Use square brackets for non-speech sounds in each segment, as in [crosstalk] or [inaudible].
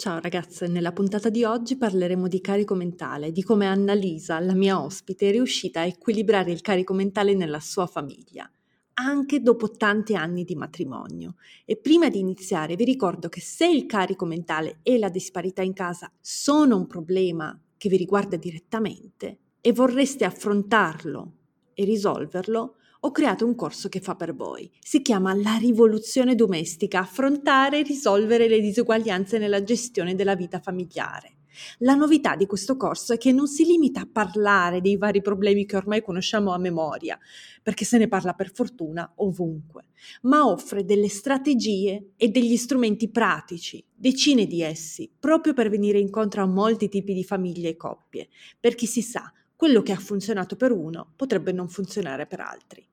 Ciao ragazze, nella puntata di oggi parleremo di carico mentale, di come Annalisa, la mia ospite, è riuscita a equilibrare il carico mentale nella sua famiglia, anche dopo tanti anni di matrimonio. E prima di iniziare vi ricordo che se il carico mentale e la disparità in casa sono un problema che vi riguarda direttamente e vorreste affrontarlo e risolverlo, ho creato un corso che fa per voi. Si chiama La rivoluzione domestica, affrontare e risolvere le disuguaglianze nella gestione della vita familiare. La novità di questo corso è che non si limita a parlare dei vari problemi che ormai conosciamo a memoria, perché se ne parla per fortuna ovunque, ma offre delle strategie e degli strumenti pratici, decine di essi, proprio per venire incontro a molti tipi di famiglie e coppie, perché si sa, quello che ha funzionato per uno potrebbe non funzionare per altri.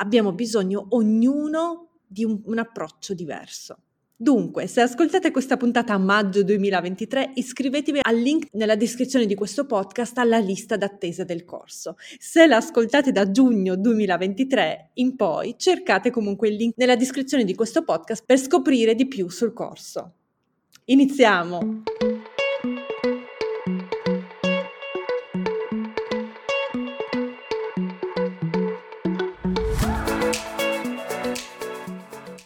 Abbiamo bisogno ognuno di un, un approccio diverso. Dunque, se ascoltate questa puntata a maggio 2023, iscrivetevi al link nella descrizione di questo podcast alla lista d'attesa del corso. Se l'ascoltate da giugno 2023 in poi, cercate comunque il link nella descrizione di questo podcast per scoprire di più sul corso. Iniziamo!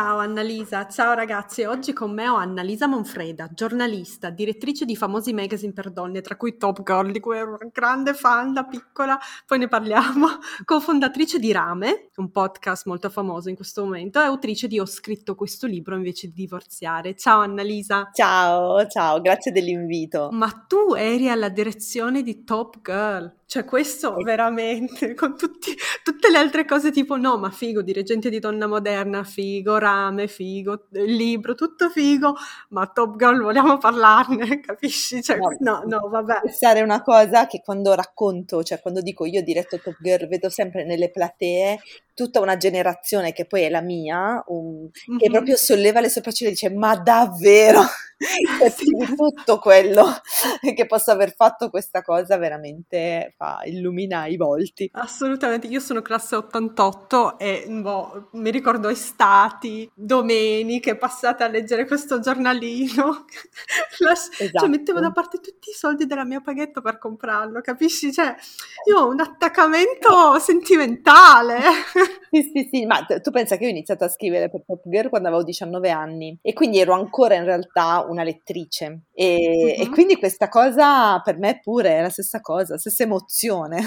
Ciao Annalisa, ciao ragazzi, oggi con me ho Annalisa Monfreda, giornalista, direttrice di famosi magazine per donne, tra cui Top Girl, di cui ero una grande fan da piccola, poi ne parliamo, [laughs] cofondatrice di Rame, un podcast molto famoso in questo momento, e autrice di Ho scritto questo libro invece di divorziare. Ciao Annalisa. Ciao, ciao, grazie dell'invito. Ma tu eri alla direzione di Top Girl. Cioè questo veramente, [laughs] con tutti, tutte le altre cose tipo no, ma figo, dirigente di donna moderna, figo, rame, figo, libro, tutto figo, ma Top Girl vogliamo parlarne, [laughs] capisci? Cioè, no, no, vabbè. È una cosa che quando racconto, cioè quando dico io ho diretto Top Girl, vedo sempre nelle platee tutta una generazione che poi è la mia, um, mm-hmm. che proprio solleva le sopracciglia e dice ma davvero? Sì. tutto quello che possa aver fatto questa cosa veramente fa, illumina i volti. Assolutamente, io sono classe 88 e boh, mi ricordo estati, domeniche passate a leggere questo giornalino, [laughs] La, cioè, esatto. cioè mettevo da parte tutti i soldi della mia paghetta per comprarlo, capisci? Cioè, io ho un attaccamento sentimentale. [laughs] sì, sì, sì, ma tu pensa che io ho iniziato a scrivere per Pop Girl quando avevo 19 anni e quindi ero ancora in realtà una lettrice e, uh-huh. e quindi questa cosa per me pure è la stessa cosa, stessa emozione.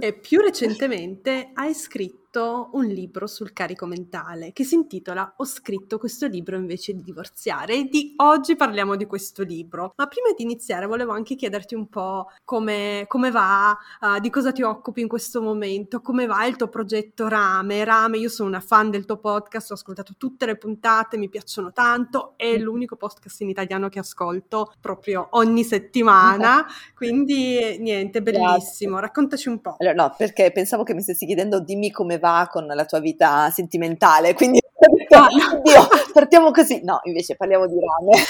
E più recentemente hai scritto scritto un libro sul carico mentale che si intitola Ho scritto questo libro invece di divorziare e di oggi parliamo di questo libro. Ma prima di iniziare volevo anche chiederti un po' come, come va, uh, di cosa ti occupi in questo momento, come va il tuo progetto Rame. Rame, io sono una fan del tuo podcast, ho ascoltato tutte le puntate, mi piacciono tanto, è l'unico podcast in italiano che ascolto proprio ogni settimana, [laughs] quindi niente, bellissimo. Raccontaci un po'. Allora, no, perché pensavo che mi stessi chiedendo dimmi come va va con la tua vita sentimentale, quindi ah, oddio, partiamo così. No, invece parliamo di rame.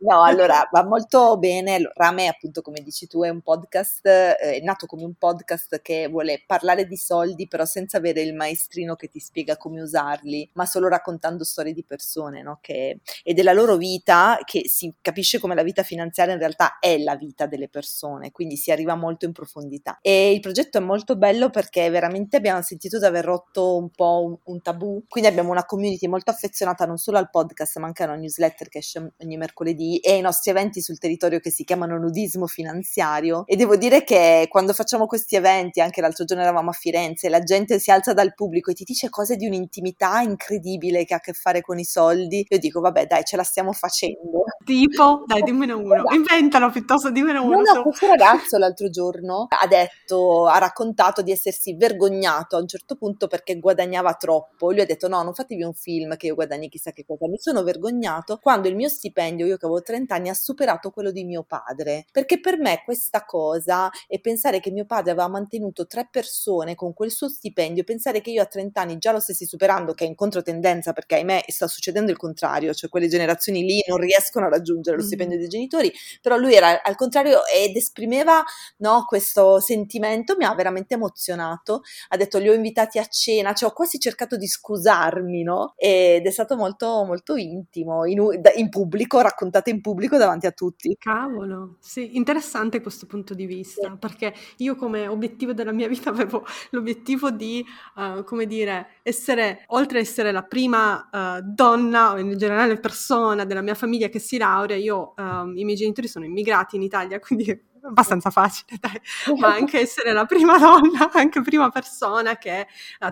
no, allora va molto bene. Rame, appunto, come dici tu, è un podcast, eh, è nato come un podcast che vuole parlare di soldi, però senza avere il maestrino che ti spiega come usarli, ma solo raccontando storie di persone, no? Che, e della loro vita, che si capisce come la vita finanziaria in realtà è la vita delle persone, quindi si arriva molto in profondità. E il progetto è molto bello perché veramente abbiamo sentito di aver rotto un po' un, un tabù, quindi abbiamo una community molto affezionata non solo al podcast, ma anche alla newsletter che esce ogni mercoledì e ai nostri eventi sul territorio che si chiamano nudismo finanziario. E devo dire che quando facciamo questi eventi, anche l'altro giorno eravamo a Firenze, la gente si alza dal pubblico e ti dice cose di un'intimità incredibile che ha a che fare con i soldi. Io dico, vabbè, dai, ce la stiamo facendo. Tipo, dai, dimmene uno, inventalo piuttosto, dimmene uno. No, no, questo ragazzo l'altro giorno ha detto, ha raccontato di essersi vergognato a un certo punto perché guadagnava troppo. Lui ha detto, no, non fatevi un film che io guadagni chissà che cosa. Mi sono vergognato quando il mio stipendio, io che avevo 30 anni, ha superato quello di mio padre, perché per me questa cosa e pensare che mio padre aveva mantenuto tre persone con quel suo stipendio, pensare che io a 30 anni già lo stessi superando, che è in controtendenza perché ahimè sta succedendo il contrario, cioè quelle generazioni lì non riescono a raggiungere lo stipendio dei genitori, però lui era al contrario ed esprimeva no, questo sentimento, mi ha veramente emozionato, ha detto li ho invitati a cena, cioè ho quasi cercato di scusarmi, no? Ed è stato molto molto intimo, in, in pubblico, raccontato in pubblico davanti a tutti. Cavolo, sì, interessante questo punto di vista, sì. perché io come obiettivo della mia vita [laughs] avevo l'obiettivo di, uh, come dire, essere, oltre ad essere la prima uh, donna o in generale persona della mia famiglia che si laurea, io, uh, i miei genitori sono immigrati in Italia, [laughs] quindi abbastanza facile, [laughs] dai, ma anche essere la prima [laughs] donna, anche prima persona che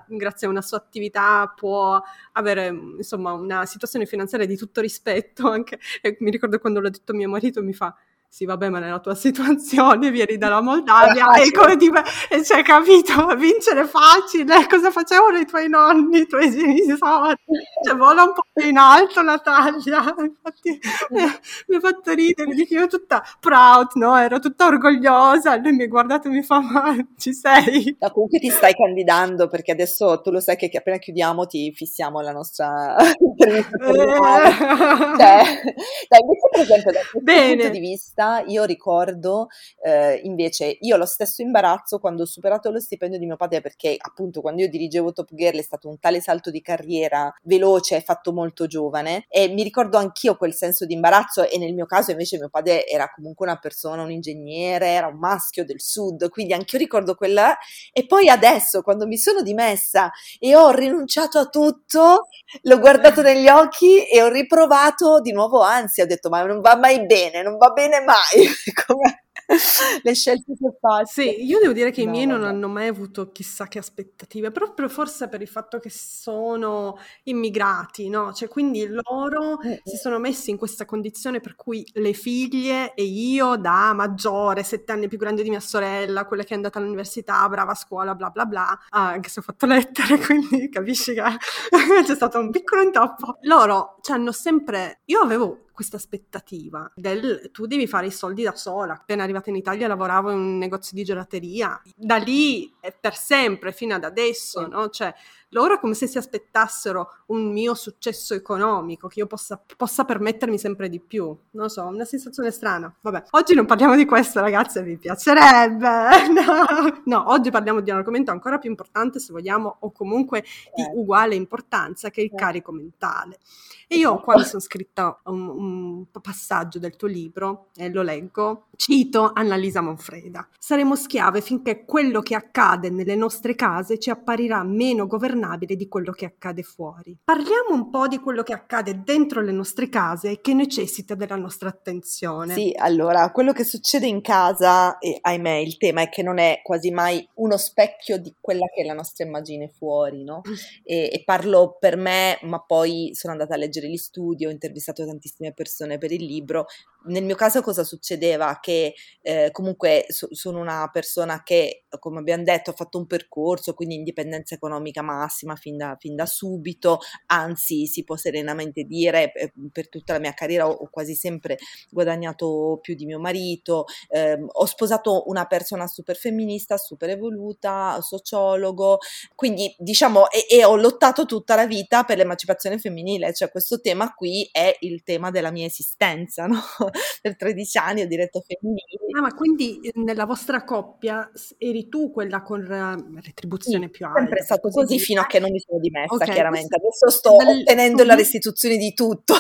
grazie a una sua attività può avere insomma una situazione finanziaria di tutto rispetto, anche, mi ricordo quando l'ho detto mio marito mi fa sì, vabbè, ma nella tua [laughs] situazione vieni dalla Moldavia [laughs] e come ti e c'è capito, vincere facile, cosa facevano i tuoi nonni, i tuoi genitori? Cioè, vola un po' più in alto Natalia, [laughs] infatti mi ha fatto ridere, dico io tutta proud, no? Ero tutta orgogliosa, lui mi ha guardato e mi fa, ma ci sei? No, comunque ti stai candidando, perché adesso tu lo sai che, appena chiudiamo ti fissiamo la nostra intervista. Eh. Cioè, dai, invece per esempio da questo Bene. punto di vista vita, io ricordo eh, invece io lo stesso imbarazzo quando ho superato lo stipendio di mio padre perché appunto quando io dirigevo Top Girl è stato un tale salto di carriera veloce fatto molto giovane e mi ricordo anch'io quel senso di imbarazzo e nel mio caso invece mio padre era comunque una persona, un ingegnere, era un maschio del sud, quindi anch'io ricordo quella e poi adesso quando mi sono dimessa e ho rinunciato a tutto, l'ho guardato negli occhi e ho riprovato di nuovo ansia, ho detto ma non va mai bene, non va bene mai [laughs] come le scelte che faccio. Sì, io devo dire che no, i miei non hanno mai avuto chissà che aspettative, proprio forse per il fatto che sono immigrati, no? Cioè, quindi loro mm-hmm. si sono messi in questa condizione per cui le figlie e io da maggiore, sette anni più grande di mia sorella, quella che è andata all'università, brava a scuola, bla bla bla, ah, anche se ho fatto lettere, [laughs] quindi capisci che [laughs] c'è stato un piccolo intoppo. Loro ci hanno sempre... Io avevo questa aspettativa del tu devi fare i soldi da sola. Appena arrivata in Italia lavoravo in un negozio di gelateria, da lì per sempre fino ad adesso, no? Cioè, loro è come se si aspettassero un mio successo economico, che io possa, possa permettermi sempre di più. Non so, una sensazione strana. Vabbè, oggi non parliamo di questo, ragazze, vi piacerebbe. [laughs] No, no oggi parliamo di un argomento ancora più importante, se vogliamo, o comunque di eh. uguale importanza, che è il eh. carico mentale. E io qua mi sono scritta un, un passaggio del tuo libro, e lo leggo, cito Annalisa Monfreda. Saremo schiave finché quello che accade nelle nostre case ci apparirà meno governabile di quello che accade fuori. Parliamo un po' di quello che accade dentro le nostre case e che necessita della nostra attenzione. Sì, allora, quello che succede in casa, e ahimè, il tema è che non è quasi mai uno specchio di quella che è la nostra immagine fuori, no? Mm. E, e parlo per me, ma poi sono andata a leggere gli studi, ho intervistato tantissime persone per il libro. Nel mio caso cosa succedeva? Che eh, comunque so, sono una persona che, come abbiamo detto, ha fatto un percorso, quindi indipendenza economica massima fin da, fin da subito, anzi si può serenamente dire eh, per tutta la mia carriera ho, ho, quasi sempre guadagnato più di mio marito, eh, ho sposato una persona super femminista, super evoluta, sociologo, quindi diciamo e, e ho lottato tutta la vita per l'emancipazione femminile, cioè questo tema qui è il tema della mia esistenza, [laughs] no? [laughs] per 13 anni ho diretto femminile. Ah, ma quindi eh, nella vostra coppia eri tu quella con la retribuzione sì, più alta? È sempre stato così, fino a che non mi sono dimessa, okay, chiaramente. Adesso sto dal... ottenendo la restituzione di tutto.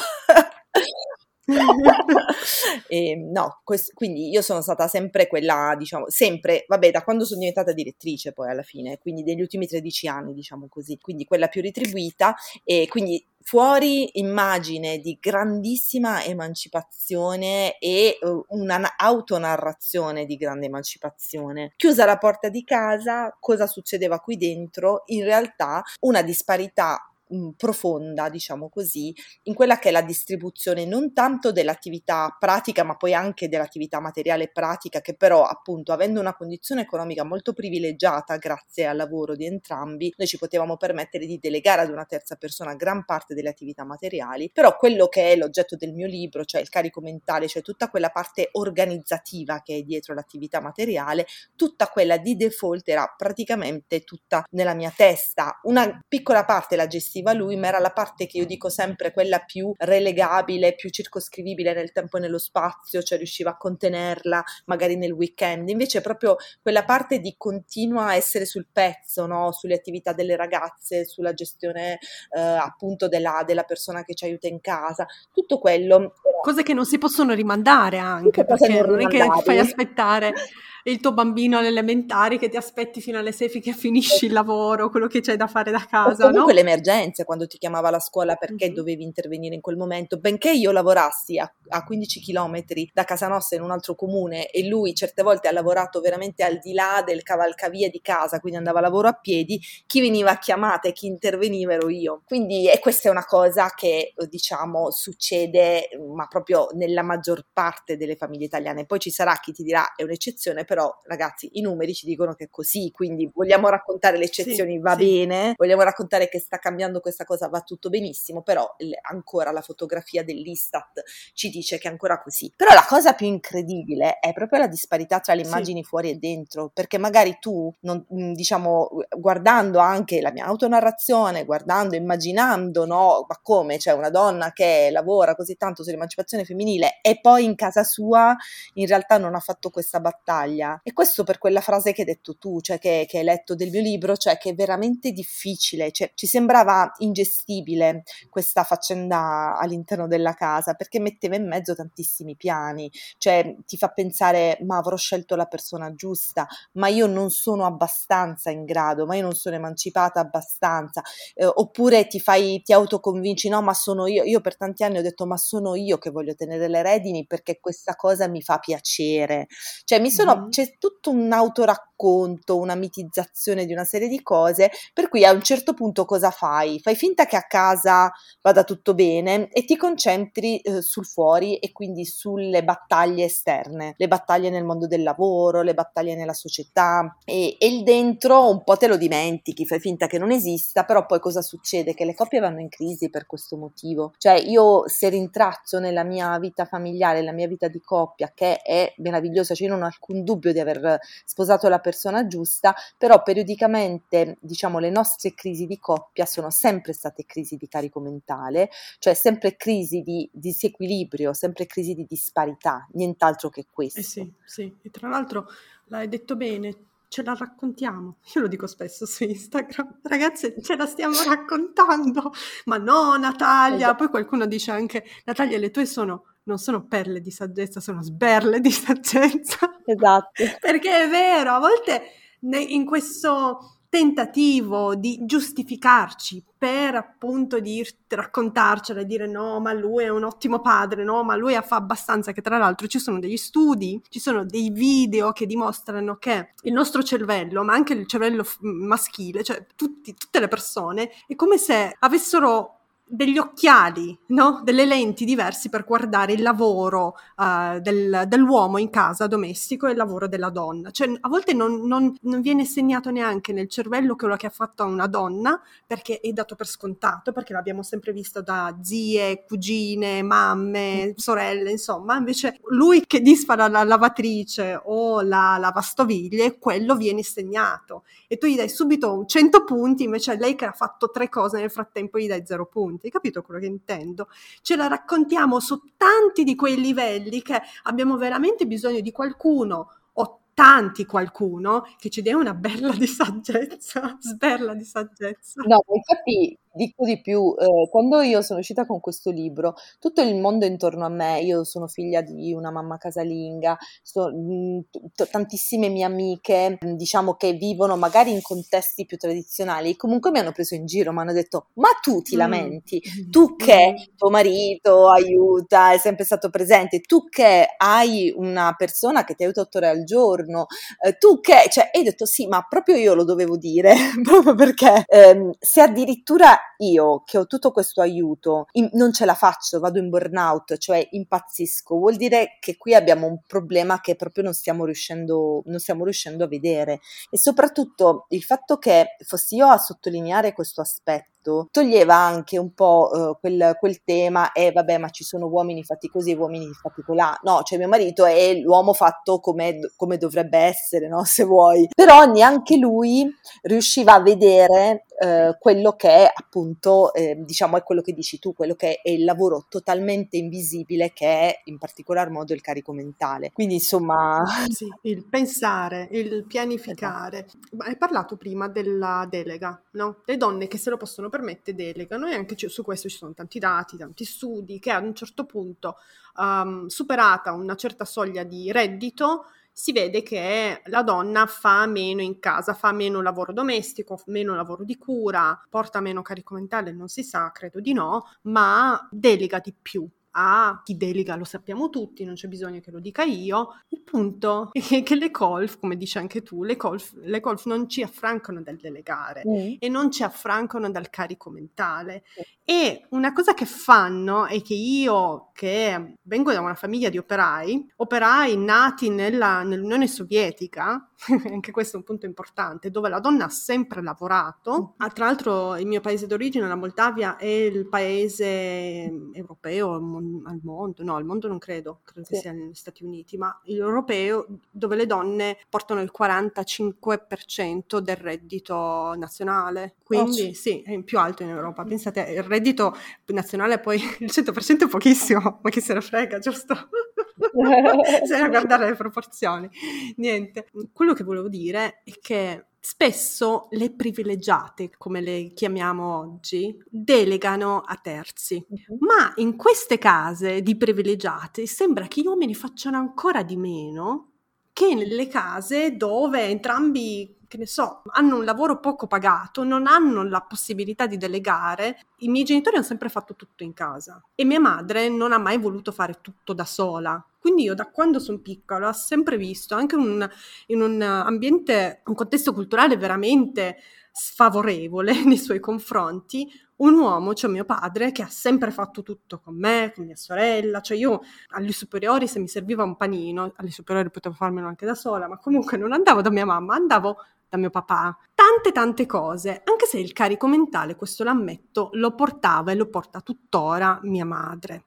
e, [laughs] ehm, no, quest- quindi io sono stata sempre quella, diciamo, sempre, vabbè, da quando sono diventata direttrice poi alla fine, quindi degli ultimi 13 anni, diciamo così, quindi quella più ritribuita e quindi fuori immagine di grandissima emancipazione e uh, una autonarrazione di grande emancipazione. Chiusa la porta di casa, cosa succedeva qui dentro? In realtà una disparità profonda, diciamo così, in quella che è la distribuzione non tanto dell'attività pratica, ma poi anche dell'attività materiale pratica, che però appunto avendo una condizione economica molto privilegiata grazie al lavoro di entrambi, noi ci potevamo permettere di delegare ad una terza persona gran parte delle attività materiali, però quello che è l'oggetto del mio libro, cioè il carico mentale, cioè tutta quella parte organizzativa che è dietro l'attività materiale, tutta quella di default era praticamente tutta nella mia testa. Una piccola parte la gestiva lui, ma era la parte che io dico sempre quella più relegabile, più circoscrivibile nel tempo e nello spazio, cioè riusciva a contenerla magari nel weekend. Invece proprio quella parte di continua a essere sul pezzo, no? sulle attività delle ragazze, sulla gestione eh, appunto della, della persona che ci aiuta in casa, tutto quello. Cose che non si possono rimandare anche, perché non è che fai aspettare [laughs] il tuo bambino alle elementari che ti aspetti fino alle 6 che finisci il lavoro, quello che c'è da fare da casa. O comunque no? le emergenze, quando ti chiamava la scuola perché mm-hmm. dovevi intervenire in quel momento, benché io lavorassi a, a 15 km da casa nostra in un altro comune e lui certe volte ha lavorato veramente al di là del cavalcavia di casa, quindi andava a lavoro a piedi, chi veniva chiamata e chi interveniva ero io. Quindi e questa è una cosa che diciamo succede ma proprio nella maggior parte delle famiglie italiane. Poi ci sarà chi ti dirà è un'eccezione, però ragazzi i numeri ci dicono che è così, quindi vogliamo raccontare le eccezioni, sì, va sì. bene, vogliamo raccontare che sta cambiando questa cosa, va tutto benissimo, però ancora la fotografia dell'Istat ci dice che è ancora così. Però la cosa più incredibile è proprio la disparità tra le immagini sì. fuori e dentro, perché magari tu, non, mm, diciamo, guardando anche la mia autonarrazione, guardando, immaginando, no, ma come, c'è cioè una donna che lavora così tanto sull'emancipazione femminile e poi in casa sua in realtà non ha fatto questa battaglia famiglia. E questo per quella frase che hai detto tu, cioè che, che hai letto del mio libro, cioè che è veramente difficile, cioè ci sembrava ingestibile questa faccenda all'interno della casa perché metteva in mezzo tantissimi piani, cioè ti fa pensare ma avrò scelto la persona giusta, ma io non sono abbastanza in grado, ma io non sono emancipata abbastanza, eh, oppure ti fai, ti autoconvinci no ma sono io, io per tanti anni ho detto ma sono io che voglio tenere le redini perché questa cosa mi fa piacere, cioè mi sono, mm-hmm c'è tutto un autoracconto, una mitizzazione di una serie di cose, per cui a un certo punto cosa fai? Fai finta che a casa vada tutto bene e ti concentri eh, sul fuori e quindi sulle battaglie esterne, le battaglie nel mondo del lavoro, le battaglie nella società e, e il dentro un po' te lo dimentichi, fai finta che non esista, però poi cosa succede? Che le coppie vanno in crisi per questo motivo. Cioè io se rintraccio nella mia vita familiare, nella mia vita di coppia, che è meravigliosa, cioè io non ho alcun dubbio dubbio di aver sposato la persona giusta, però periodicamente, diciamo, le nostre crisi di coppia sono sempre state crisi di carico mentale, cioè sempre crisi di disequilibrio, sempre crisi di disparità, nient'altro che questo. Eh sì, sì, e tra l'altro l'hai detto bene, ce la raccontiamo. [laughs] Io lo dico spesso su Instagram, ragazze, ce la stiamo raccontando. Ma no, Natalia. Esatto. Poi qualcuno dice anche, Natalia, le tue sono non sono perle di saggezza, sono sberle di [laughs] saggezza. Esatto. Perché è vero, a volte in questo tentativo di giustificarci per appunto di raccontarcela e dire no, ma lui è un ottimo padre, no, ma lui fa abbastanza, che tra l'altro ci sono degli studi, ci sono dei video che dimostrano che il nostro cervello, ma anche il cervello maschile, cioè tutti, tutte le persone, è come se avessero degli occhiali, no? delle lenti diversi per guardare il lavoro uh, del, dell'uomo in casa domestico e il lavoro della donna. Cioè, a volte non, non, non, viene segnato neanche nel cervello quello che ha fatto una donna, perché è dato per scontato, perché l'abbiamo sempre visto da zie, cugine, mamme, sorelle, insomma. Invece lui che disfa la lavatrice o la lavastoviglie, quello viene segnato. E tu gli dai subito 100 punti, invece lei che ha fatto tre cose nel frattempo gli dai 0 punti hai capito quello che intendo? Ce la raccontiamo su tanti di quei livelli che abbiamo veramente bisogno di qualcuno o tanti qualcuno che ci dia una bella di saggezza, [laughs] sberla di saggezza. No, infatti Dico di più, eh, quando io sono uscita con questo libro, tutto il mondo intorno a me, io sono figlia di una mamma casalinga, so, mh, t- tantissime mie amiche, mh, diciamo che vivono magari in contesti più tradizionali, comunque mi hanno preso in giro, mi hanno detto, ma tu ti mm. lamenti, mm. tu che tuo marito aiuta, è sempre stato presente, tu che hai una persona che ti aiuta otto ore al giorno, eh, tu che, cioè, e ho detto sì, ma proprio io lo dovevo dire, [laughs] proprio perché ehm, se addirittura io che ho tutto questo aiuto in, non ce la faccio, vado in burnout, cioè impazzisco, vuol dire che qui abbiamo un problema che proprio non stiamo riuscendo, non stiamo riuscendo a vedere. E soprattutto il fatto che fossi io a sottolineare questo aspetto fatto toglieva anche un po' uh, quel, quel, tema, e eh, vabbè ma ci sono uomini fatti così e uomini fatti colà, no, cioè mio marito è l'uomo fatto come, come dovrebbe essere, no, [laughs] se vuoi, però neanche lui riusciva a vedere uh, quello che è appunto, eh, diciamo, è quello che dici tu, quello che è il lavoro totalmente invisibile che è in particolar modo il carico mentale. Quindi insomma... Sì, il pensare, il pianificare. Esatto. Hai parlato prima della delega, no? Le donne che se lo possono permette delegano e anche su questo ci sono tanti dati, tanti studi che ad un certo punto, um, superata una certa soglia di reddito, si vede che la donna fa meno in casa, fa meno lavoro domestico, meno lavoro di cura, porta meno carico mentale, non si sa, credo di no, ma delega di più a chi delega lo sappiamo tutti, non c'è bisogno che lo dica io. Il punto è che le colf, come dici anche tu, le colf, le colf non ci affrancano dal delegare mm. e non ci affrancano dal carico mentale. Mm. E una cosa che fanno è che io, che vengo da una famiglia di operai, operai nati nella, nell'Unione Sovietica, [laughs] anche questo è un punto importante, dove la donna ha sempre lavorato. Ah, tra l'altro il mio paese d'origine, la Moldavia, è il paese europeo al mondo, no, al mondo non credo, credo sì. che sia negli Stati Uniti, ma europeo dove le donne portano il 45% del reddito nazionale. Quindi oh. sì, è più alto in Europa. Pensate, il reddito nazionale poi [laughs] il 100% è pochissimo, ma chi se ne frega, giusto? [laughs] Bisogna [laughs] guardare le proporzioni. Niente. Quello che volevo dire è che spesso le privilegiate, come le chiamiamo oggi, delegano a terzi. Uh-huh. Ma in queste case di privilegiate sembra che gli uomini facciano ancora di meno che nelle case dove entrambi che ne so, hanno un lavoro poco pagato, non hanno la possibilità di delegare. I miei genitori hanno sempre fatto tutto in casa e mia madre non ha mai voluto fare tutto da sola. Quindi io da quando sono piccola ho sempre visto, anche un, in un ambiente, un contesto culturale veramente sfavorevole [laughs] nei suoi confronti, un uomo, cioè mio padre, che ha sempre fatto tutto con me, con mia sorella, cioè io alle superiori se mi serviva un panino, alle superiori potevo farmelo anche da sola, ma comunque non andavo da mia mamma, andavo da mio papà. Tante tante cose, anche se il carico mentale, questo l'ammetto, lo portava e lo porta tuttora mia madre.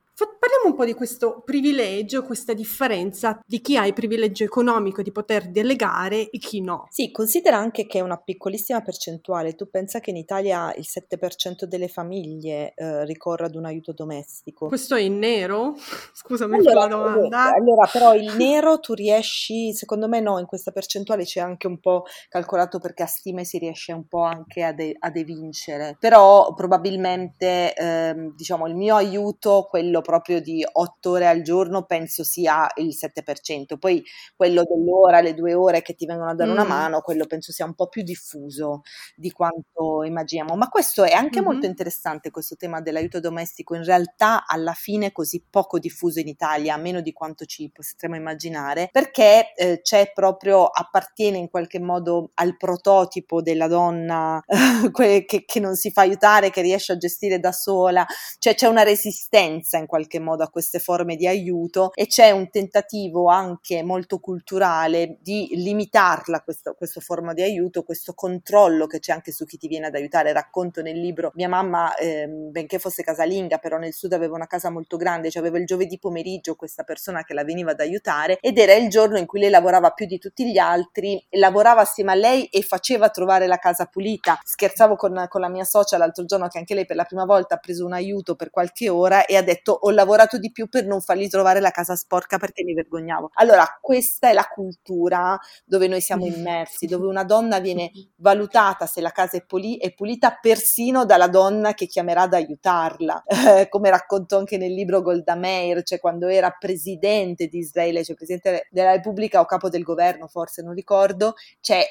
Parliamo un po' di questo privilegio, questa differenza di chi ha il privilegio economico di poter delegare e chi no. Sì, considera anche che è una piccolissima percentuale. Tu pensa che in Italia il 7% delle famiglie eh, ricorre ad un aiuto domestico. Questo è in nero? [laughs] Scusami allora, per la domanda. Allora, però il nero tu riesci, secondo me no, in questa percentuale c'è anche un po' calcolato perché a stime si riesce un po' anche a, de- a devincere. Però probabilmente, eh, diciamo, il mio aiuto, quello proprio di 8 ore al giorno, penso sia il 7%. Poi quello dell'ora, le due ore che ti vengono a dare mm. una mano, quello penso sia un po' più diffuso di quanto immaginiamo. Ma questo è anche mm-hmm. molto interessante, questo tema dell'aiuto domestico, in realtà alla fine così poco diffuso in Italia, meno di quanto ci potremmo immaginare, perché eh, c'è proprio, appartiene in qualche modo al prototipo della donna [laughs] che, che non si fa aiutare, che riesce a gestire da sola, cioè c'è una resistenza in qualche modo a queste forme di aiuto e c'è un tentativo anche molto culturale di limitarla questa, questa forma di aiuto, questo controllo che c'è anche su chi ti viene ad aiutare. Racconto nel libro, mia mamma, eh, benché fosse casalinga, però nel sud aveva una casa molto grande, cioè aveva il giovedì pomeriggio questa persona che la veniva ad aiutare ed era il giorno in cui lei lavorava più di tutti gli altri, lavorava assieme a lei e faceva trovare la casa pulita. Scherzavo con, con la mia socia l'altro giorno che anche lei per la prima volta ha preso un aiuto per qualche ora e ha detto ho lavorato di più per non fargli trovare la casa sporca perché mi vergognavo. Allora, questa è la cultura dove noi siamo immersi, dove una donna viene valutata se la casa è, puli- è pulita persino dalla donna che chiamerà ad aiutarla. Eh, [laughs] come racconto anche nel libro Golda Meir, cioè quando era presidente di Israele, cioè presidente della Repubblica o capo del governo, forse non ricordo, cioè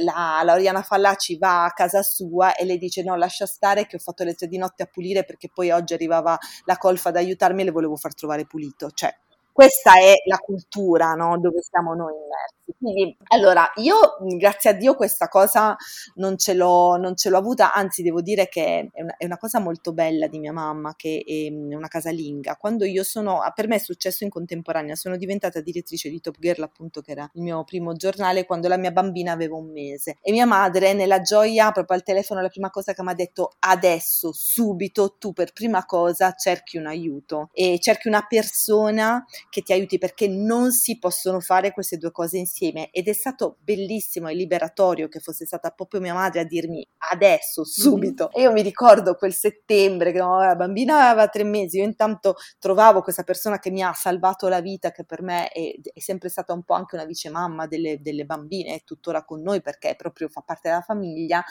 la, la Oriana Fallaci va a casa sua e le dice no, lascia stare che ho fatto le tre di notte a pulire perché poi oggi arrivava la colfa ad aiutarmi le volevo far trovare pulito. Cioè, questa è la cultura no? dove siamo noi immersi. Quindi, allora, io grazie a Dio questa cosa non ce l'ho, non ce l'ho avuta, anzi devo dire che è una, è una, cosa molto bella di mia mamma, che è una casalinga. Quando io sono, per me è successo in contemporanea, sono diventata direttrice di Top Girl, appunto, che era il mio primo giornale, quando la mia bambina aveva un mese. E mia madre, nella gioia, proprio al telefono, la prima cosa che mi ha detto, adesso, subito, tu per prima cosa cerchi un aiuto e cerchi una persona che ti aiuti perché non si possono fare queste due cose insieme ed è stato bellissimo e liberatorio che fosse stata proprio mia madre a dirmi adesso, subito. Mm-hmm. E io mi ricordo quel settembre che no, la bambina aveva tre mesi, io intanto trovavo questa persona che mi ha salvato la vita, che per me è, è sempre stata un po' anche una vice mamma delle, delle bambine, è tuttora con noi perché proprio fa parte della famiglia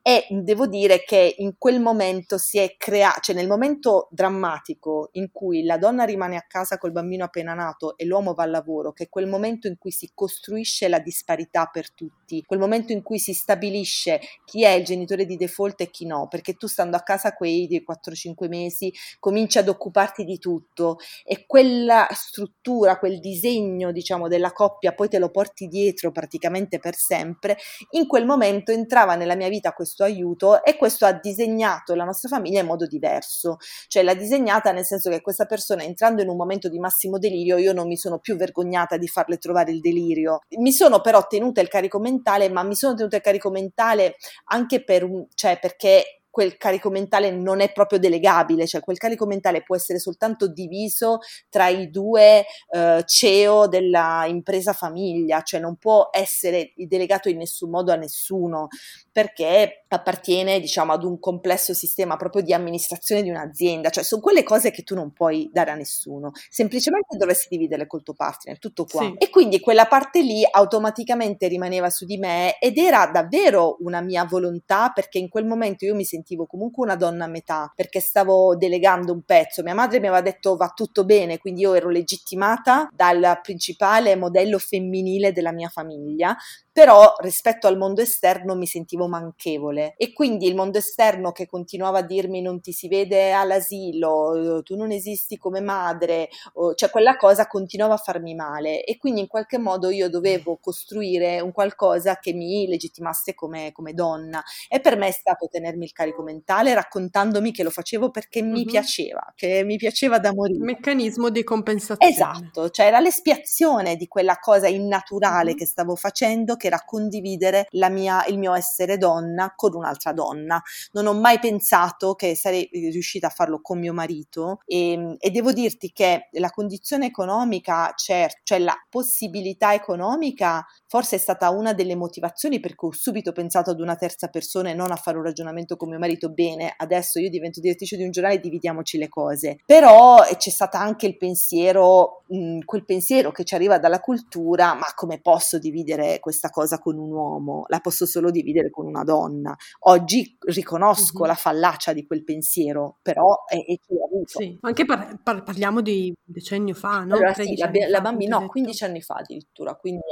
e devo dire che in quel momento si è creato, cioè nel momento drammatico in cui la donna rimane a casa col bambino appena nato e l'uomo va al lavoro, che è quel momento in cui si costruisce la disparità per tutti, quel momento in cui si stabilisce chi è il genitore di default e chi no, perché tu stando a casa quei 4-5 mesi cominci ad occuparti di tutto e quella struttura, quel disegno diciamo della coppia poi te lo porti dietro praticamente per sempre, in quel momento entrava nella mia vita questo aiuto e questo ha disegnato la nostra famiglia in modo diverso, cioè l'ha disegnata nel senso che questa persona entrando in un momento di massimo delirio io non mi sono più vergognata di farle trovare il delirio, mi sono però tenuta il carico mentale, ma mi sono tenuta il carico mentale anche per un, cioè perché quel carico mentale non è proprio delegabile, cioè quel carico mentale può essere soltanto diviso tra i due eh, CEO della impresa famiglia, cioè non può essere delegato in nessun modo a nessuno perché appartiene diciamo ad un complesso sistema proprio di amministrazione di un'azienda, cioè sono quelle cose che tu non puoi dare a nessuno, semplicemente dovresti dividere col tuo partner, tutto qua. Sì. E quindi quella parte lì automaticamente rimaneva su di me ed era davvero una mia volontà perché in quel momento io mi sentivo comunque una donna a metà perché stavo delegando un pezzo, mia madre mi aveva detto va tutto bene, quindi io ero legittimata dal principale modello femminile della mia famiglia, però rispetto al mondo esterno mi sentivo manchevole e quindi il mondo esterno che continuava a dirmi non ti si vede all'asilo, tu non esisti come madre, cioè quella cosa continuava a farmi male e quindi in qualche modo io dovevo costruire un qualcosa che mi legittimasse come, come donna e per me è stato tenermi il carico mentale raccontandomi che lo facevo perché mm-hmm. mi piaceva, che mi piaceva da morire. Meccanismo di compensazione. Esatto, cioè era l'espiazione di quella cosa innaturale mm-hmm. che stavo facendo che era condividere mia, il mio essere donna con un'altra donna. Non ho mai pensato che sarei riuscita a farlo con mio marito e, e devo dirti che la condizione economica, certo, cioè la possibilità economica forse è stata una delle motivazioni per cui ho subito pensato ad una terza persona e non a fare un ragionamento con mio marito. Bene, adesso io divento direttrice di un giornale, dividiamoci le cose. Però c'è stato anche il pensiero, quel pensiero che ci arriva dalla cultura, ma come posso dividere questa cosa con un uomo, la posso solo dividere con una donna. Oggi riconosco mm-hmm. la fallacia di quel pensiero, però è, è chi avuto. Sì, anche par- par- parliamo di decennio fa, no? Allora, sì, la, la bambina, no, 15 anni fa addirittura, quindi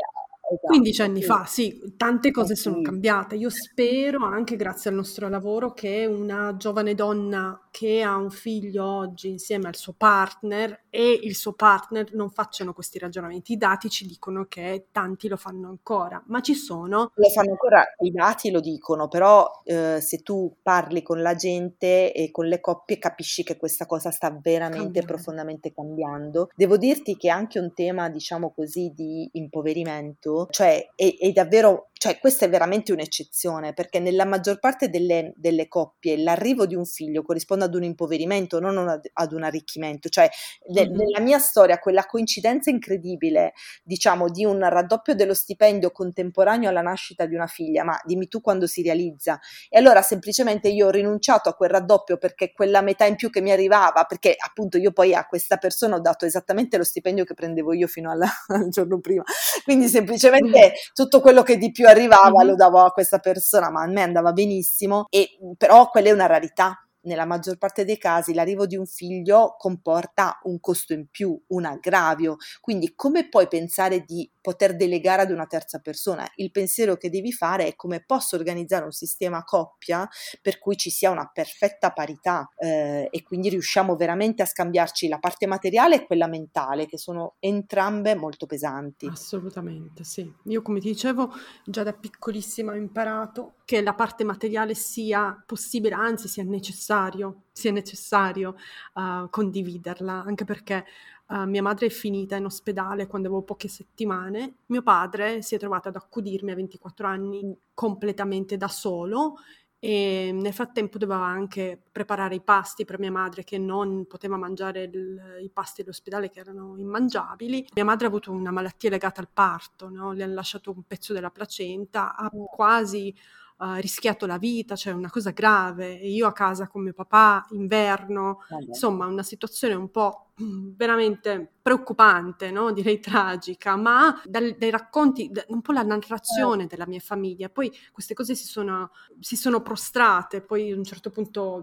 Esatto, 15 anni sì. fa, sì, tante cose sono cambiate. Io spero, anche grazie al nostro lavoro, che una giovane donna che ha un figlio oggi insieme al suo partner e il suo partner non facciano questi ragionamenti. I dati ci dicono che tanti lo fanno ancora, ma ci sono. Lo fanno ancora, i dati lo dicono, però eh, se tu parli con la gente e con le coppie capisci che questa cosa sta veramente Cambiare. profondamente cambiando. Devo dirti che anche un tema, diciamo così, di impoverimento cioè è, è davvero cioè questa è veramente un'eccezione perché nella maggior parte delle, delle, coppie l'arrivo di un figlio corrisponde ad un impoverimento, non ad un arricchimento. Cioè le, mm-hmm. nella mia storia quella coincidenza incredibile, diciamo, di un raddoppio dello stipendio contemporaneo alla nascita di una figlia, ma dimmi tu quando si realizza. E allora semplicemente io ho rinunciato a quel raddoppio perché quella metà in più che mi arrivava, perché appunto io poi a questa persona ho dato esattamente lo stipendio che prendevo io fino alla, [laughs] al giorno prima. Quindi semplicemente tutto quello che di più arrivava mm-hmm. lo davo a questa persona, ma a me andava benissimo, e, però quella è una rarità nella maggior parte dei casi l'arrivo di un figlio comporta un costo in più, un aggravio. Quindi come puoi pensare di poter delegare ad una terza persona? Il pensiero che devi fare è come posso organizzare un sistema coppia per cui ci sia una perfetta parità eh, e quindi riusciamo veramente a scambiarci la parte materiale e quella mentale, che sono entrambe molto pesanti. Assolutamente, sì. Io come ti dicevo, già da piccolissima ho imparato che la parte materiale sia possibile, anzi sia necessario, sia necessario uh, condividerla, anche perché uh, mia madre è finita in ospedale quando avevo poche settimane, mio padre si è trovato ad accudirmi a 24 anni completamente da solo e nel frattempo doveva anche preparare i pasti per mia madre che non poteva mangiare il, i pasti dell'ospedale che erano immangiabili. Mia madre ha avuto una malattia legata al parto, no? le hanno lasciato un pezzo della placenta, ha quasi uh, rischiato la vita, cioè una cosa grave. E io a casa con mio papà, inverno, Vabbè. insomma una situazione un po' veramente preoccupante, no? [laughs] direi tragica, ma dal, dai racconti, un po' la narrazione della mia famiglia, poi queste cose si sono, si sono prostrate, poi a un certo punto,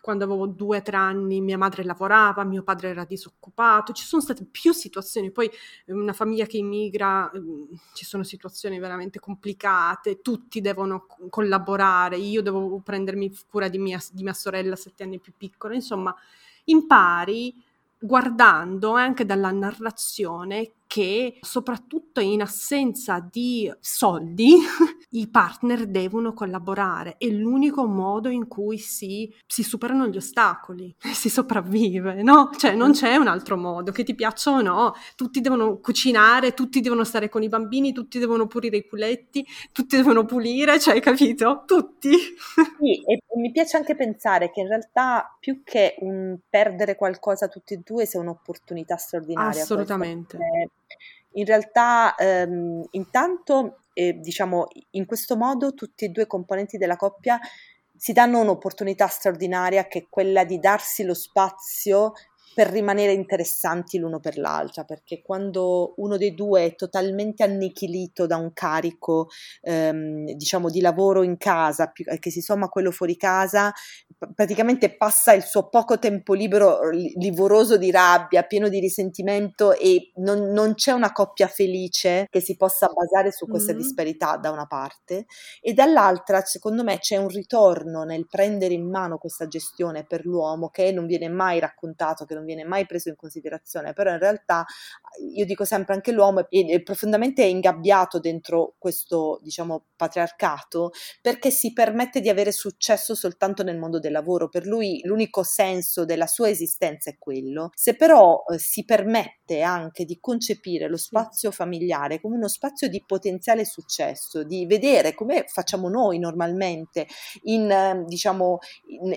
quando avevo due o tre anni, mia madre lavorava, mio padre era disoccupato, ci sono state più situazioni, poi una famiglia che immigra, mm, ci sono situazioni veramente complicate, tutti devono collaborare, io devo prendermi cura di mia, di mia sorella sette anni più piccola, insomma, impari guardando anche dalla narrazione che soprattutto in assenza di soldi [laughs] i partner devono collaborare, è l'unico modo in cui si, si superano gli ostacoli, [laughs] si sopravvive, no? Cioè non c'è un altro modo, che ti piaccia o no, tutti devono cucinare, tutti devono stare con i bambini, tutti devono pulire i culetti, tutti devono pulire, cioè capito? Tutti. [laughs] Sì, e mi piace anche pensare che in realtà più che un perdere qualcosa tutti e due sia un'opportunità straordinaria. Assolutamente. Questa, in realtà ehm, intanto eh, diciamo in questo modo tutti e due i componenti della coppia si danno un'opportunità straordinaria che è quella di darsi lo spazio per rimanere interessanti l'uno per l'altra, perché quando uno dei due è totalmente annichilito da un carico, ehm, diciamo, di lavoro in casa, che si somma a quello fuori casa, praticamente passa il suo poco tempo libero livoroso di rabbia, pieno di risentimento e non, non c'è una coppia felice che si possa basare su questa mm-hmm. disparità da una parte e dall'altra, secondo me, c'è un ritorno nel prendere in mano questa gestione per l'uomo che non viene mai raccontato, che non viene mai preso in considerazione, però in realtà io dico sempre anche l'uomo è, è profondamente ingabbiato dentro questo, diciamo, patriarcato perché si permette di avere successo soltanto nel mondo del lavoro, per lui l'unico senso della sua esistenza è quello. Se però eh, si permette anche di concepire lo spazio familiare come uno spazio di potenziale successo, di vedere come facciamo noi normalmente in, eh, diciamo,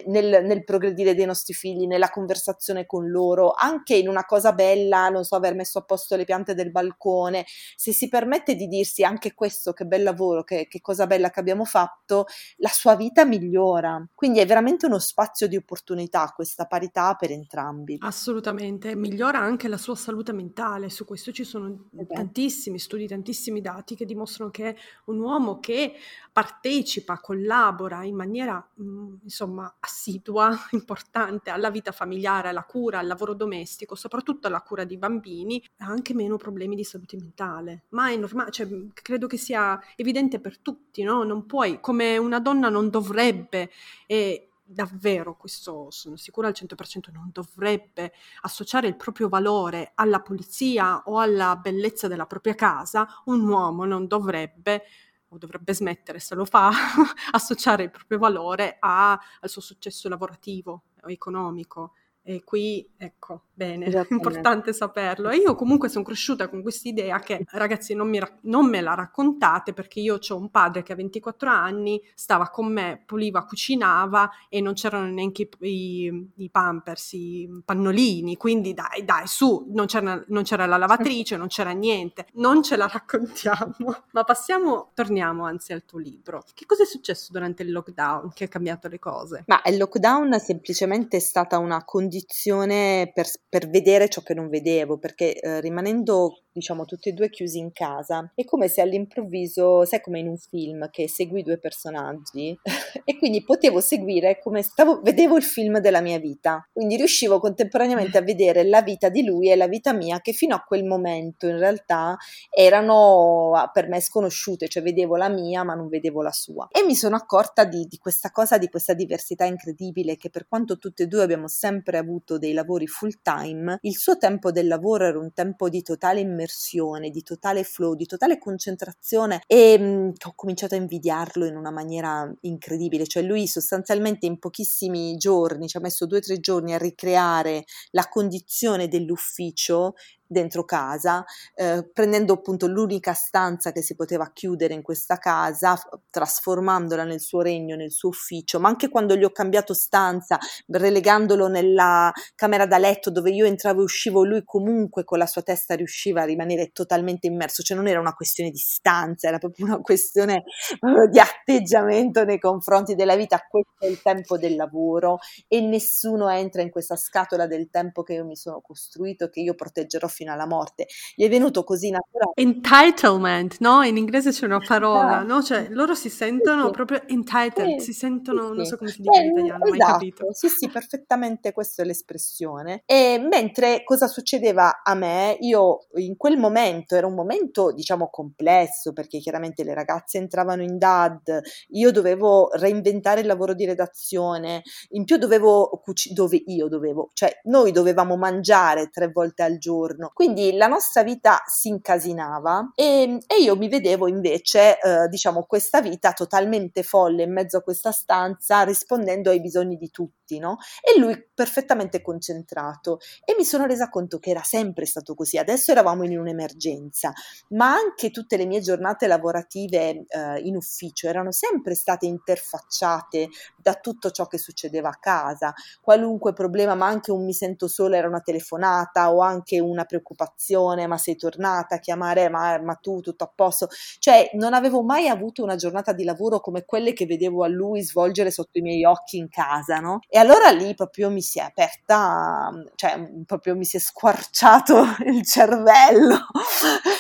nel, nel progredire dei nostri figli, nella conversazione con loro, loro, anche in una cosa bella, non so, aver messo a posto le piante del balcone, se si permette di dirsi anche questo, che bel lavoro, che, che cosa bella che abbiamo fatto, la sua vita migliora. Quindi è veramente uno spazio di opportunità questa parità per entrambi. Assolutamente, migliora anche la sua salute mentale, su questo ci sono esatto. tantissimi studi, tantissimi dati che dimostrano che un uomo che partecipa, collabora in maniera mh, insomma assidua, [laughs] importante alla vita familiare, alla cura, al lavoro domestico, soprattutto alla cura di bambini, ha anche meno problemi di salute mentale. Ma è normale, cioè, credo che sia evidente per tutti, no? Non puoi, come una donna non dovrebbe, e davvero, questo sono sicura al 100%, non dovrebbe associare il proprio valore alla pulizia o alla bellezza della propria casa, un uomo non dovrebbe o dovrebbe smettere se lo fa, [laughs] associare il proprio valore a, al suo successo lavorativo o economico. E qui, ecco, bene, [laughs] è importante saperlo. E io comunque sono cresciuta con questa idea che, ragazzi, non, ra- non, me la raccontate perché io ho un padre che a 24 anni stava con me, puliva, cucinava e non c'erano neanche i, i, pampers, i pannolini, quindi dai, dai, su, non c'era, non c'era la lavatrice, non c'era niente. Non ce la raccontiamo. [laughs] Ma passiamo, torniamo anzi al tuo libro. Che cosa è successo durante il lockdown che ha cambiato le cose? Ma il lockdown semplicemente è stata una condizione per, per vedere ciò che non vedevo, perché eh, rimanendo diciamo tutti e due chiusi in casa. È come se all'improvviso, sai come in un film che segui due personaggi [laughs] e quindi potevo seguire come stavo, vedevo il film della mia vita. Quindi riuscivo contemporaneamente a vedere la vita di lui e la vita mia che fino a quel momento in realtà erano ah, per me sconosciute, cioè vedevo la mia ma non vedevo la sua. E mi sono accorta di, di questa cosa, di questa diversità incredibile che per quanto tutte e due abbiamo sempre avuto dei lavori full time, il suo tempo del lavoro era un tempo di totale immersione, di totale flow, di totale concentrazione e mh, mm, ho cominciato a invidiarlo in una maniera incredibile, cioè lui sostanzialmente in pochissimi giorni, ci ha messo due o tre giorni a ricreare la condizione dell'ufficio dentro casa, eh, prendendo appunto l'unica stanza che si poteva chiudere in questa casa, trasformandola nel suo regno, nel suo ufficio, ma anche quando gli ho cambiato stanza, relegandolo nella camera da letto dove io entravo e uscivo, lui comunque con la sua testa riusciva a rimanere totalmente immerso, cioè non era una questione di stanza, era proprio una questione di atteggiamento nei confronti della vita, questo è il tempo del lavoro e nessuno entra in questa scatola del tempo che io mi sono costruito, che io proteggerò fino alla morte. Gli è venuto così naturale. Entitlement, no? In inglese c'è una parola, no? Cioè loro si sentono sì, proprio entitled, sì, si sentono, sì, non so come si dice in eh, italiano, esatto, mai capito. Sì, sì, perfettamente questa è l'espressione. E mentre cosa succedeva a me? Io in quel momento, era un momento diciamo complesso perché chiaramente le ragazze entravano in DAD, io dovevo reinventare il lavoro di redazione, in più dovevo cucinare, dove io dovevo, cioè noi dovevamo mangiare tre volte al giorno, quindi la nostra vita si incasinava e, e io mi vedevo invece, eh, diciamo, questa vita totalmente folle in mezzo a questa stanza rispondendo ai bisogni di tutti, no? E lui perfettamente concentrato. E mi sono resa conto che era sempre stato così, adesso eravamo in un'emergenza, ma anche tutte le mie giornate lavorative eh, in ufficio erano sempre state interfacciate da tutto ciò che succedeva a casa, qualunque problema, ma anche un mi sento sola era una telefonata o anche una preoccupazione, ma sei tornata a chiamare, ma, ma tu tutto a posto, cioè non avevo mai avuto una giornata di lavoro come quelle che vedevo a lui svolgere sotto i miei occhi in casa, no? E allora lì proprio mi si è aperta, cioè proprio mi si è squarciato [laughs] il cervello,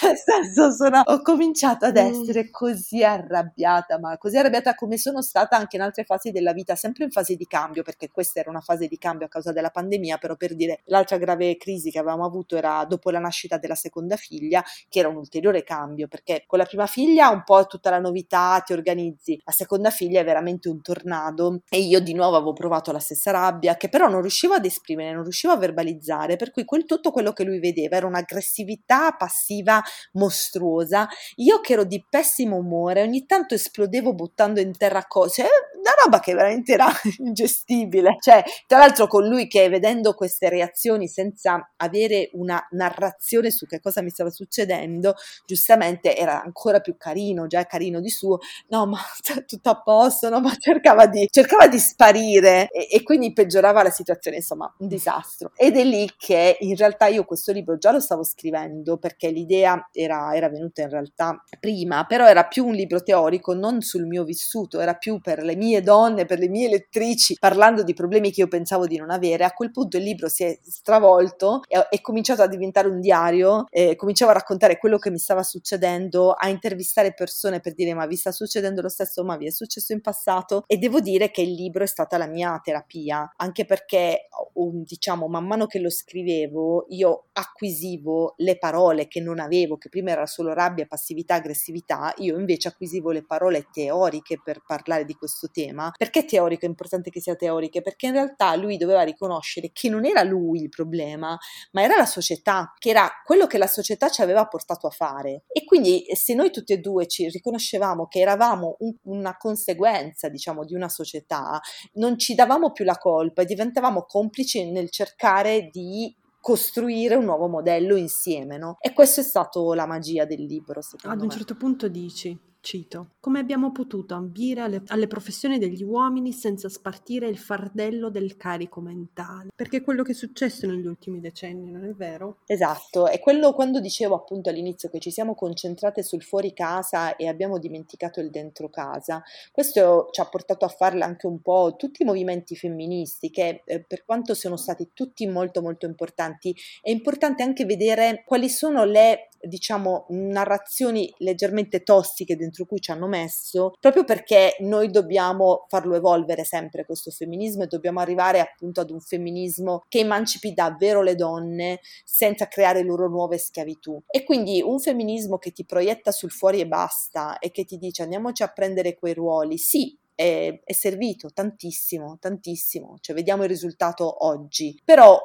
nel senso sono, ho cominciato ad mm. essere così arrabbiata, ma così arrabbiata come sono stata anche in altre fasi della vita, sempre in fase di cambio, perché questa era una fase di cambio a causa della pandemia, però per dire l'altra grave crisi che avevamo avuto era dopo la nascita della seconda figlia, che era un ulteriore cambio, perché con la prima figlia un po' tutta la novità, ti organizzi, la seconda figlia è veramente un tornado e io di nuovo avevo provato la stessa rabbia, che però non riuscivo ad esprimere, non riuscivo a verbalizzare, per cui quel, tutto quello che lui vedeva era un'aggressività passiva mostruosa, io che ero di pessimo umore, ogni tanto esplodevo buttando in terra cose, una roba che veramente era [laughs] ingestibile, cioè tra l'altro con lui che vedendo queste reazioni senza avere una narrazione su che cosa mi stava succedendo, giustamente era ancora più carino, già carino di suo, no ma [laughs] tutto a posto, no ma cercava di, cercava di sparire e, e quindi peggiorava la situazione, insomma un disastro. Ed è lì che in realtà io questo libro già lo stavo scrivendo perché l'idea era, era venuta in realtà prima, però era più un libro teorico, non sul mio vissuto, era più per le mie donne, per le mie lettrici, parlando di problemi che io pensavo di non avere. A quel punto il libro si è stravolto e è cominciato a diventare un diario, eh, cominciavo a raccontare quello che mi stava succedendo, a intervistare persone per dire ma vi sta succedendo lo stesso, ma vi è successo in passato e devo dire che il libro è stata la mia terapia, anche perché diciamo man mano che lo scrivevo io acquisivo le parole che non avevo, che prima era solo rabbia, passività, aggressività, io invece acquisivo le parole teoriche per parlare di questo tema. Perché teorico è importante che sia teoriche? Perché in realtà lui doveva riconoscere che non era lui il problema, ma era la società, che era quello che la società ci aveva portato a fare. E quindi se noi tutti e due ci riconoscevamo che eravamo un, una conseguenza, diciamo, di una società, non ci davamo più la colpa e diventavamo complici nel cercare di costruire un nuovo modello insieme, no? E questa è stata la magia del libro, secondo Ad me. un certo punto dici, Cito, come abbiamo potuto ambire alle, alle, professioni degli uomini senza spartire il fardello del carico mentale? Perché è quello che è successo negli ultimi decenni, non è vero? Esatto, è quello quando dicevo appunto all'inizio che ci siamo concentrate sul fuori casa e abbiamo dimenticato il dentro casa. Questo ci ha portato a farle anche un po' tutti i movimenti femministi che eh, per quanto siano stati tutti molto molto importanti, è importante anche vedere quali sono le diciamo, narrazioni leggermente tossiche dentro cui ci hanno messo, proprio perché noi dobbiamo farlo evolvere sempre questo femminismo e dobbiamo arrivare appunto ad un femminismo che emancipi davvero le donne senza creare loro nuove schiavitù. E quindi un femminismo che ti proietta sul fuori e basta e che ti dice andiamoci a prendere quei ruoli, sì, è, servito tantissimo, tantissimo, cioè vediamo il risultato oggi, però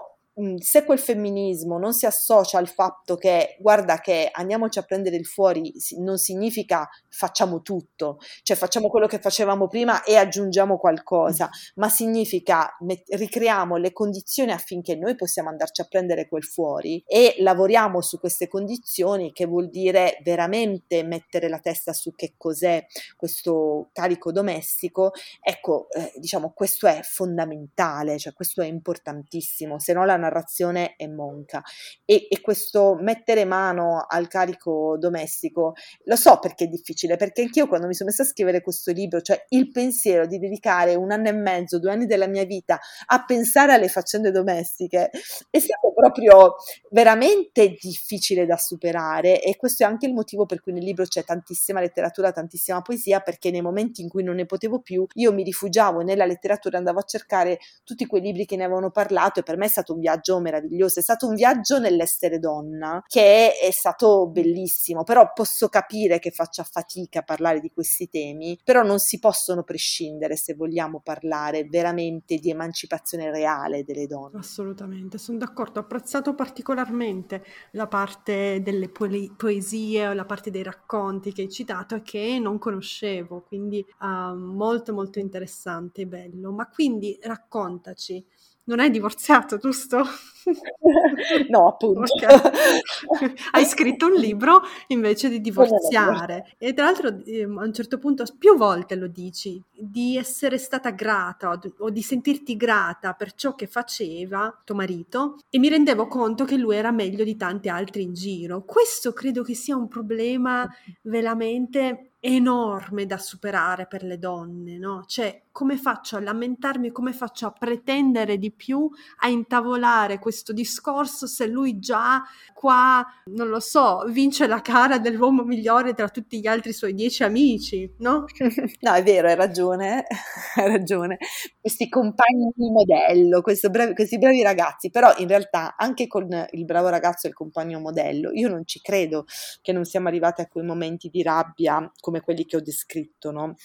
se quel femminismo non si associa al fatto che guarda che andiamoci a prendere il fuori non significa facciamo tutto, cioè facciamo quello che facevamo prima e aggiungiamo qualcosa, ma significa met- ricreiamo le condizioni affinché noi possiamo andarci a prendere quel fuori e lavoriamo su queste condizioni che vuol dire veramente mettere la testa su che cos'è questo carico domestico, ecco, eh, diciamo questo è fondamentale, cioè questo è importantissimo, se no la narrazione è monca. E, e questo mettere mano al carico domestico lo so perché è difficile, perché anch'io quando mi sono messa a scrivere questo libro, cioè il pensiero di dedicare un anno e mezzo, due anni della mia vita a pensare alle faccende domestiche è stato proprio veramente difficile da superare e questo è anche il motivo per cui nel libro c'è tantissima letteratura, tantissima poesia, perché nei momenti in cui non ne potevo più io mi rifugiavo nella letteratura, andavo a cercare tutti quei libri che ne avevano parlato e per me è stato un viaggio viaggio meraviglioso, è stato un viaggio nell'essere donna che è, stato bellissimo, però posso capire che faccia fatica a parlare di questi temi, però non si possono prescindere se vogliamo parlare veramente di emancipazione reale delle donne. Assolutamente, sono d'accordo, ho apprezzato particolarmente la parte delle po- poesie o la parte dei racconti che hai citato e che non conoscevo, quindi uh, molto molto interessante e bello. Ma quindi raccontaci non hai divorziato, giusto? [laughs] no, appunto. Okay. Hai scritto un libro invece di divorziare. E tra l'altro ehm, a un certo punto, più volte lo dici, di essere stata grata o di sentirti grata per ciò che faceva tuo marito e mi rendevo conto che lui era meglio di tanti altri in giro. Questo credo che sia un problema veramente enorme da superare per le donne, no? Cioè, come faccio a lamentarmi, come faccio a pretendere di più, a intavolare questo discorso se lui già qua, non lo so, vince la cara dell'uomo migliore tra tutti gli altri suoi dieci amici, no? [laughs] no, è vero, hai ragione, [laughs] hai ragione. Questi compagni modello, bravi, questi bravi ragazzi, però in realtà anche con il bravo ragazzo e il compagno modello, io non ci credo che non siamo arrivati a quei momenti di rabbia come quelli che ho descritto, no?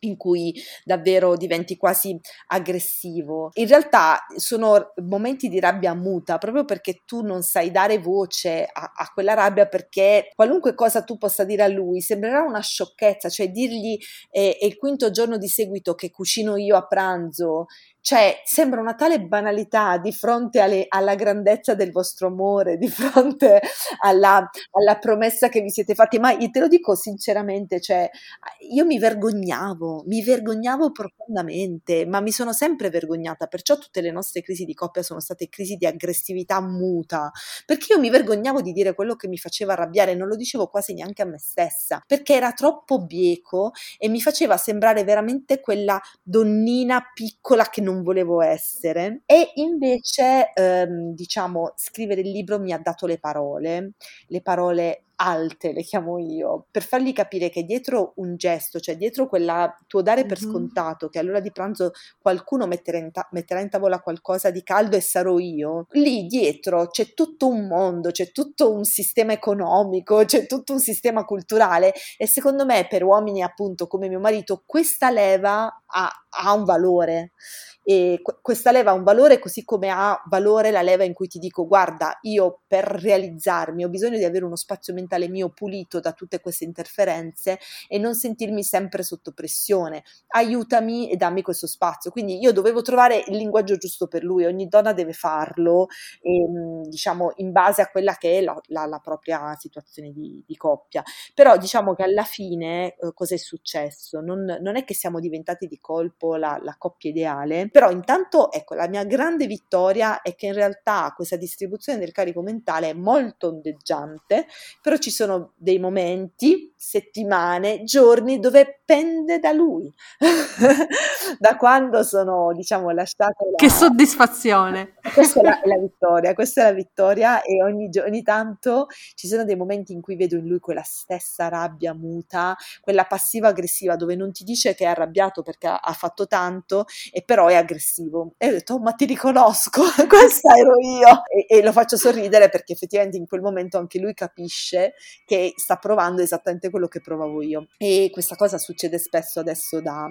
in cui davvero diventi quasi aggressivo. In realtà sono momenti di rabbia muta, proprio perché tu non sai dare voce a, a, quella rabbia, perché qualunque cosa tu possa dire a lui sembrerà una sciocchezza, cioè dirgli eh, è il quinto giorno di seguito che cucino io a pranzo cioè, sembra una tale banalità di fronte alle, alla grandezza del vostro amore, di fronte alla, alla, promessa che vi siete fatti. Ma te lo dico sinceramente, cioè, io mi vergognavo, mi vergognavo profondamente, ma mi sono sempre vergognata. Perciò tutte le nostre crisi di coppia sono state crisi di aggressività muta, perché io mi vergognavo di dire quello che mi faceva arrabbiare, non lo dicevo quasi neanche a me stessa, perché era troppo bieco e mi faceva sembrare veramente quella donnina piccola che non non volevo essere. E invece ehm, diciamo scrivere il libro mi ha dato le parole, le parole alte, le chiamo io, per fargli capire che dietro un gesto, cioè dietro quella tuo dare per mm-hmm. scontato che all'ora di pranzo qualcuno metterà in, ta- metterà in, tavola qualcosa di caldo e sarò io, lì dietro c'è tutto un mondo, c'è tutto un sistema economico, c'è tutto un sistema culturale e secondo me per uomini appunto come mio marito questa leva ha, ha un valore e questa leva ha un valore così come ha valore la leva in cui ti dico guarda io per realizzarmi ho bisogno di avere uno spazio mentale mio pulito da tutte queste interferenze e non sentirmi sempre sotto pressione. Aiutami e dammi questo spazio. Quindi io dovevo trovare il linguaggio giusto per lui ogni donna deve farlo e, ehm, diciamo in base a quella che è la, la, la propria situazione di, di, coppia. Però diciamo che alla fine eh, cosa è successo? Non, non, è che siamo diventati di colpo la, la coppia ideale però intanto, ecco, la mia grande vittoria è che in realtà questa distribuzione del carico mentale è molto ondeggiante, però ci sono dei momenti, settimane, giorni dove pende da lui. [laughs] da quando sono, diciamo, lasciata... La... Che soddisfazione! Questa è la, la, vittoria, questa è la vittoria e ogni, ogni tanto ci sono dei momenti in cui vedo in lui quella stessa rabbia muta, quella passiva aggressiva dove non ti dice che è arrabbiato perché ha fatto tanto e però è aggressivo. E ho detto, oh, ma ti riconosco, [laughs] questa ero io. E, e lo faccio sorridere perché effettivamente in quel momento anche lui capisce che sta provando esattamente quello che provavo io. E questa cosa succede spesso adesso da,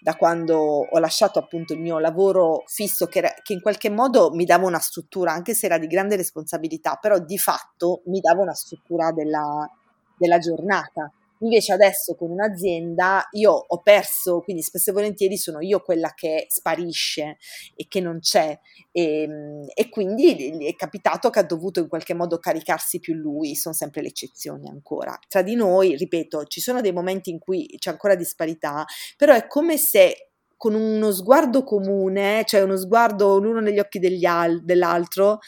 da quando ho lasciato appunto il mio lavoro fisso che, era, che in qualche modo mi dava una struttura, anche se era di grande responsabilità, però di fatto mi dava una struttura della, della giornata. Invece adesso con un'azienda io ho perso, quindi spesso e volentieri sono io quella che sparisce e che non c'è e, ehm, e quindi è capitato che ha dovuto in qualche modo caricarsi più lui, sono sempre le eccezioni ancora. Tra di noi, ripeto, ci sono dei momenti in cui c'è ancora disparità, però è come se con uno sguardo comune, cioè uno sguardo l'uno negli occhi al- dell'altro,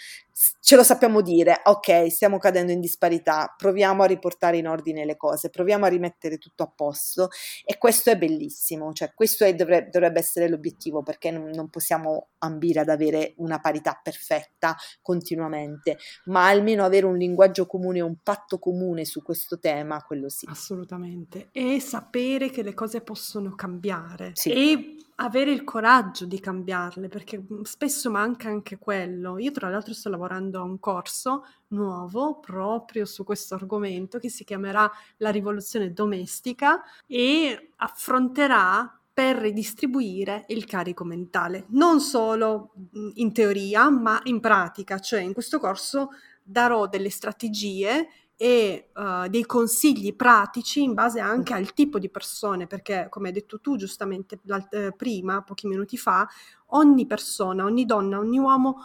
ce lo sappiamo dire, ok, stiamo cadendo in disparità, proviamo a riportare in ordine le cose, proviamo a rimettere tutto a posto e questo è bellissimo, cioè questo è, dovrebbe, dovrebbe, essere l'obiettivo perché non, non, possiamo ambire ad avere una parità perfetta continuamente, ma almeno avere un linguaggio comune, un patto comune su questo tema, quello sì. Assolutamente, e sapere che le cose possono cambiare sì. e avere il coraggio di cambiarle, perché mhmm, spesso manca anche quello. Io tra l'altro sto lavorando a un corso nuovo proprio su questo argomento che si chiamerà La rivoluzione domestica e affronterà per ridistribuire il carico mentale, non solo mhmm, in teoria, ma in pratica, cioè in questo corso darò delle strategie e uh, dei consigli pratici in base anche al tipo di persone, perché come hai detto tu giustamente eh, prima, pochi minuti fa, ogni persona, ogni donna, ogni uomo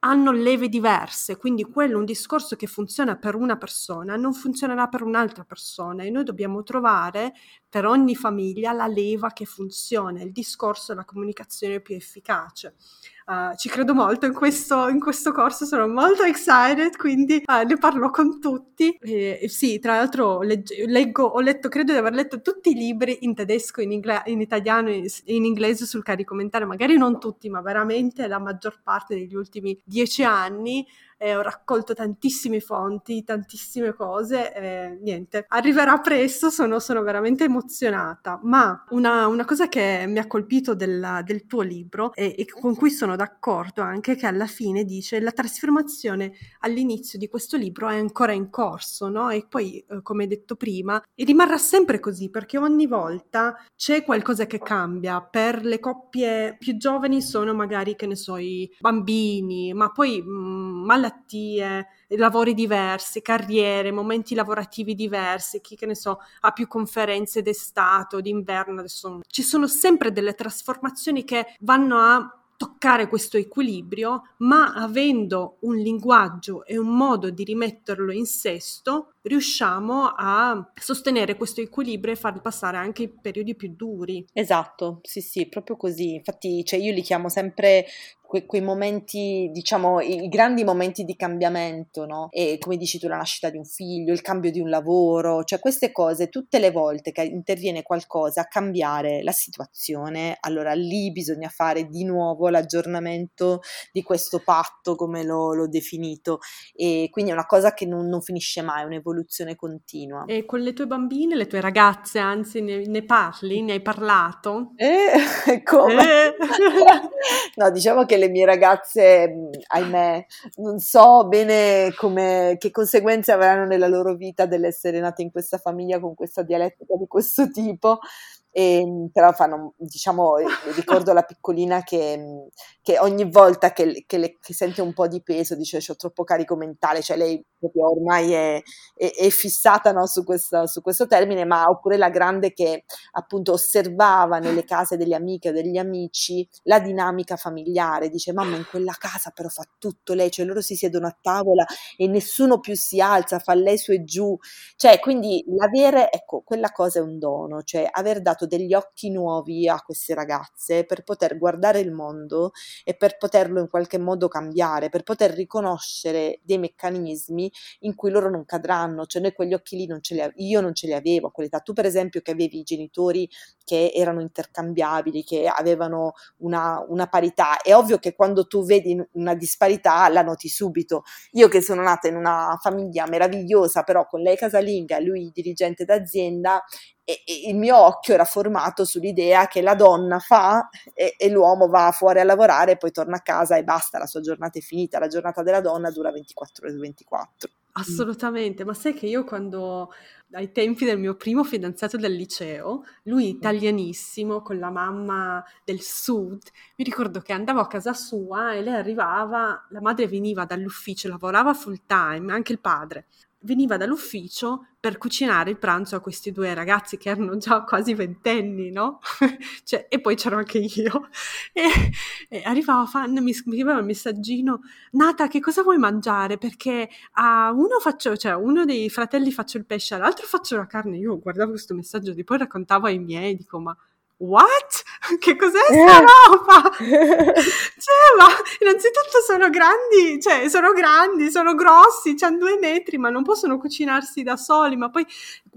hanno leve diverse, quindi quello un discorso che funziona per una persona non funzionerà per un'altra persona e noi dobbiamo trovare per ogni famiglia la leva che funziona, il discorso è la comunicazione più efficace. Uh, ci credo molto in questo, in questo, corso, sono molto excited, quindi uh, ne parlo con tutti. E, e sì, tra l'altro legge, leggo, ho letto, credo di aver letto tutti i libri in tedesco, in, ingle- in italiano e in, in inglese sul carico mentale, magari non tutti, ma veramente la maggior parte degli ultimi dieci anni eh, ho raccolto tantissime fonti, tantissime cose, eh, niente, arriverà presto, sono, sono veramente emozionata, ma una, una, cosa che mi ha colpito della, del tuo libro e, e, con cui sono d'accordo anche che alla fine dice la trasformazione all'inizio di questo libro è ancora in corso, no? E poi, eh, come detto prima, rimarrà sempre così perché ogni volta c'è qualcosa che cambia. Per le coppie più giovani sono magari, che ne so, i bambini, ma poi mh, mm, malattie, lavori diversi, carriere, momenti lavorativi diversi, chi che ne so, ha più conferenze d'estate, d'inverno, adesso ci sono sempre delle trasformazioni che vanno a toccare questo equilibrio, ma avendo un linguaggio e un modo di rimetterlo in sesto, riusciamo a sostenere questo equilibrio e farli passare anche i periodi più duri. Esatto, sì, sì, proprio così. Infatti, cioè, io li chiamo sempre que- quei momenti, diciamo, i, i, grandi momenti di cambiamento, no? E come dici tu, la nascita di un figlio, il cambio di un lavoro, cioè queste cose, tutte le volte che interviene qualcosa a cambiare la situazione, allora lì bisogna fare di nuovo l'aggiornamento di questo patto, come l'ho, l'ho definito. E quindi è una cosa che non, non finisce mai, è un'evoluzione continua. E con le tue bambine, le tue ragazze, anzi, ne, ne parli? Ne hai parlato? Eh, [laughs] come? Eh. [laughs] no, diciamo che le mie ragazze, ahimè, non so bene come, che conseguenze avranno nella loro vita dell'essere nate in questa famiglia con questa dialettica di questo tipo, e, ehm, però fanno, diciamo, ricordo la piccolina che, che ogni volta che, che, le, che, sente un po' di peso dice ho troppo carico mentale, cioè lei proprio ormai è, è, è fissata no, su, questo, su, questo, termine, ma oppure la grande che appunto osservava nelle case delle amiche o degli amici la dinamica familiare, dice mamma in quella casa però fa tutto lei, cioè loro si siedono a tavola e nessuno più si alza, fa lei su e giù, cioè quindi l'avere, ecco, quella cosa è un dono, cioè aver dato degli occhi nuovi a queste ragazze per poter guardare il mondo e per poterlo in qualche modo cambiare, per poter riconoscere dei meccanismi in cui loro non cadranno, cioè noi quegli occhi lì non ce li, io non ce li avevo a quell'età, tu per esempio che avevi i genitori che erano intercambiabili, che avevano una, una parità, è ovvio che quando tu vedi una disparità la noti subito, io che sono nata in una famiglia meravigliosa però con lei casalinga lui dirigente d'azienda, e, e il mio occhio era formato sull'idea che la donna fa e, e, l'uomo va fuori a lavorare poi torna a casa e basta, la sua giornata è finita, la giornata della donna dura 24 ore su 24. Assolutamente, ma sai che io quando ai tempi del mio primo fidanzato del liceo, lui italianissimo, con la mamma del sud, mi ricordo che andavo a casa sua e lei arrivava, la madre veniva dall'ufficio, lavorava full time, anche il padre, veniva dall'ufficio per cucinare il pranzo a questi due ragazzi che erano già quasi ventenni, no? [laughs] cioè, e poi c'ero anche io. E, e arrivava Fan, mi scriveva il messaggino, Nata, che cosa vuoi mangiare? Perché a uno faccio, cioè uno dei fratelli faccio il pesce, all'altro faccio la carne. Io guardavo questo messaggio, e poi raccontavo ai miei, dico, ma what? [laughs] Che cos'è sta roba? [laughs] cioè, ma innanzitutto sono grandi, cioè sono grandi, sono grossi, hanno due metri, ma non possono cucinarsi da soli, ma poi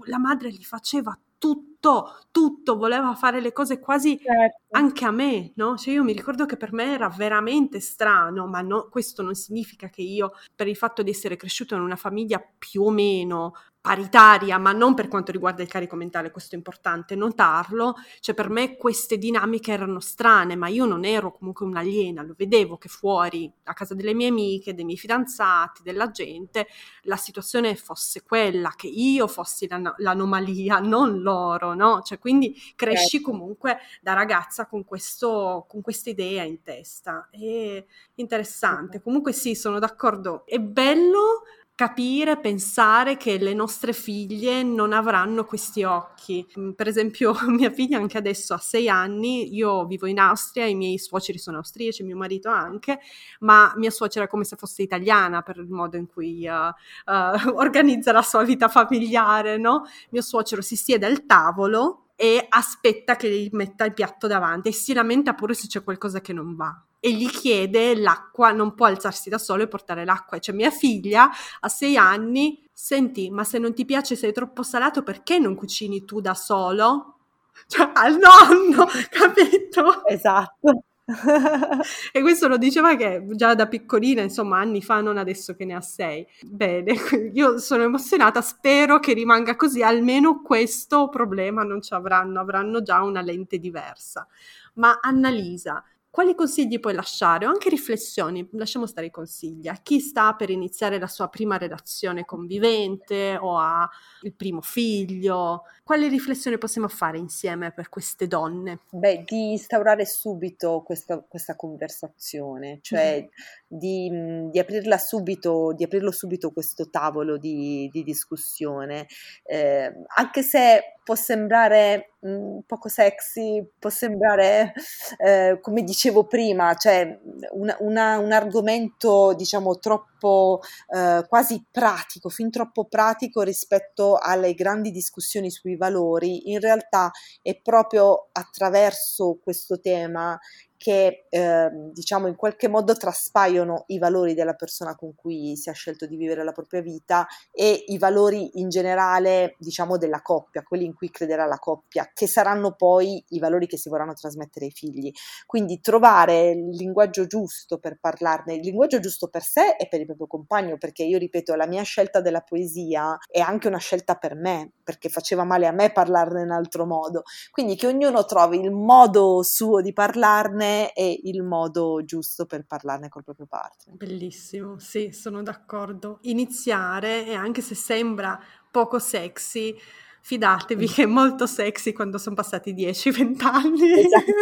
la madre gli faceva tutto, tutto, voleva fare le cose quasi certo. anche a me, no? Cioè io mi ricordo che per me era veramente strano, ma no, questo non significa che io, per il fatto di essere cresciuto in una famiglia più o meno paritaria, ma non per quanto riguarda il carico mentale, questo è importante notarlo, cioè per me queste dinamiche erano strane, ma io non ero comunque un'aliena, lo vedevo che fuori, a casa delle mie amiche, dei miei fidanzati, della gente, la situazione fosse quella, che io fossi l'an- l'anomalia, [laughs] non loro, no? Cioè quindi cresci certo. comunque da ragazza con, questo, con questa idea in testa, è interessante, comunque sì, sono d'accordo, è bello capire, pensare che le nostre figlie non avranno questi occhi. Mm, per esempio, [laughs] mia figlia anche adesso ha sei anni, io vivo in Austria, i miei suoceri sono austriaci, mio marito anche, ma mia suocera è come se fosse italiana per il modo in cui uh, uh, [laughs] organizza la sua vita familiare, no? Mio suocero si siede al tavolo e aspetta che gli metta il piatto davanti e si lamenta pure se c'è qualcosa che non va e gli chiede l'acqua, non può alzarsi da solo e portare l'acqua. Cioè mia figlia a sei anni, senti, ma se non ti piace sei troppo salato, perché non cucini tu da solo? Cioè al nonno, [laughs] capito? Esatto. [laughs] e questo lo diceva che già da piccolina, insomma, anni fa, non adesso che ne ha sei. Bene, [laughs] io sono emozionata, spero che rimanga così, almeno questo problema non ci avranno, avranno già una lente diversa. Ma Annalisa, quali consigli puoi lasciare o anche riflessioni? Lasciamo stare i consigli. A chi sta per iniziare la sua prima relazione convivente o ha il primo figlio? Quali riflessioni possiamo fare insieme per queste donne? Beh, di instaurare subito questa, questa conversazione, cioè mm-hmm. di, di, aprirla subito, di aprirlo subito questo tavolo di, di discussione, eh, anche se può sembrare mh, poco sexy, può sembrare, eh, come dicevo prima, cioè una, una, un argomento diciamo troppo eh, quasi pratico, fin troppo pratico rispetto alle grandi discussioni sui valori, in realtà è proprio attraverso questo tema che eh, diciamo in qualche modo traspaiono i valori della persona con cui si è scelto di vivere la propria vita e i valori in generale diciamo della coppia, quelli in cui crederà la coppia, che saranno poi i valori che si vorranno trasmettere ai figli. Quindi trovare il linguaggio giusto per parlarne, il linguaggio giusto per sé e per il proprio compagno, perché io ripeto, la mia scelta della poesia è anche una scelta per me, perché faceva male a me parlarne in altro modo. Quindi che ognuno trovi il modo suo di parlarne è il modo giusto per parlarne col proprio partner. Bellissimo, sì, sono d'accordo. Iniziare, e anche se sembra poco sexy, fidatevi che è molto sexy quando sono passati 10-20 anni. Esatto.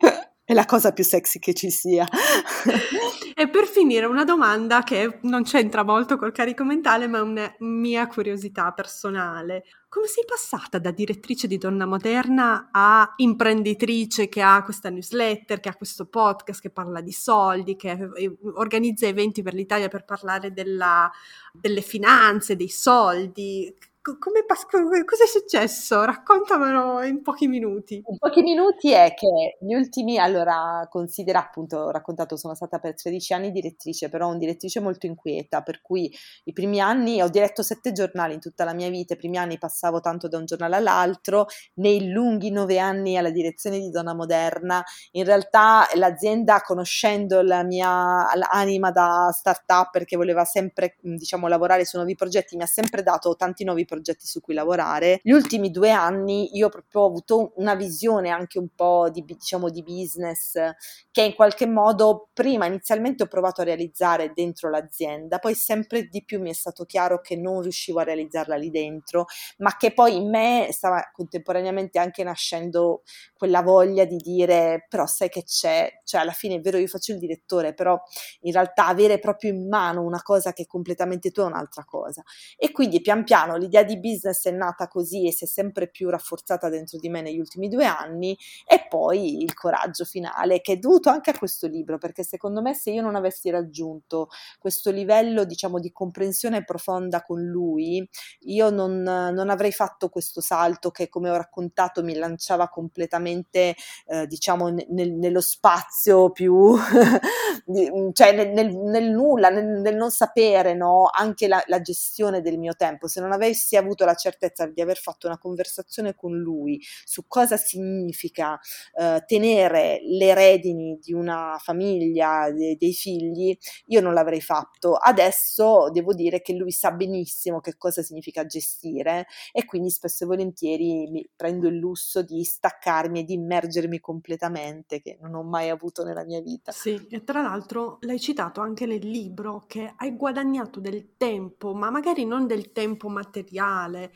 [laughs] È la cosa più sexy che ci sia. [laughs] e per finire una domanda che non c'entra molto col carico mentale, ma è una mia curiosità personale. Come sei passata da direttrice di Donna Moderna a imprenditrice che ha questa newsletter, che ha questo podcast, che parla di soldi, che eh, organizza eventi per l'Italia per parlare della, delle finanze, dei soldi? Come cosa è successo? Raccontamelo in pochi minuti. In pochi minuti è che gli ultimi, allora considera appunto, ho raccontato, sono stata per 13 anni direttrice, però un direttrice molto inquieta, per cui i primi anni ho diretto sette giornali in tutta la mia vita, i primi anni passavo tanto da un giornale all'altro, nei lunghi nove anni alla direzione di Donna Moderna, in realtà l'azienda conoscendo la mia anima da startup perché voleva sempre diciamo lavorare su nuovi progetti, mi ha sempre dato tanti nuovi progetti su cui lavorare. Gli ultimi due anni io proprio ho avuto una visione anche un po' di, diciamo, di business che in qualche modo prima inizialmente ho provato a realizzare dentro l'azienda, poi sempre di più mi è stato chiaro che non riuscivo a realizzarla lì dentro, ma che poi in me stava contemporaneamente anche nascendo quella voglia di dire però sai che c'è, cioè alla fine è vero io faccio il direttore, però in realtà avere proprio in mano una cosa che è completamente tua è un'altra cosa. E quindi pian piano l'idea l'idea di business è nata così e si è sempre più rafforzata dentro di me negli ultimi due anni e poi il coraggio finale che è dovuto anche a questo libro perché secondo me se io non avessi raggiunto questo livello diciamo di comprensione profonda con lui io non, non avrei fatto questo salto che come ho raccontato mi lanciava completamente eh, diciamo nel, nello spazio più [laughs] cioè nel, nel, nel nulla nel, non sapere no? anche la, la gestione del mio tempo se non avessi avessi avuto la certezza di aver fatto una conversazione con lui su cosa significa eh, tenere le redini di una famiglia, de- dei figli, io non l'avrei fatto. Adesso devo dire che lui sa benissimo che cosa significa gestire e quindi spesso e volentieri mi prendo il lusso di staccarmi e di immergermi completamente, che non ho mai avuto nella mia vita. Sì, e tra l'altro l'hai citato anche nel libro che hai guadagnato del tempo, ma magari non del tempo materiale materiale,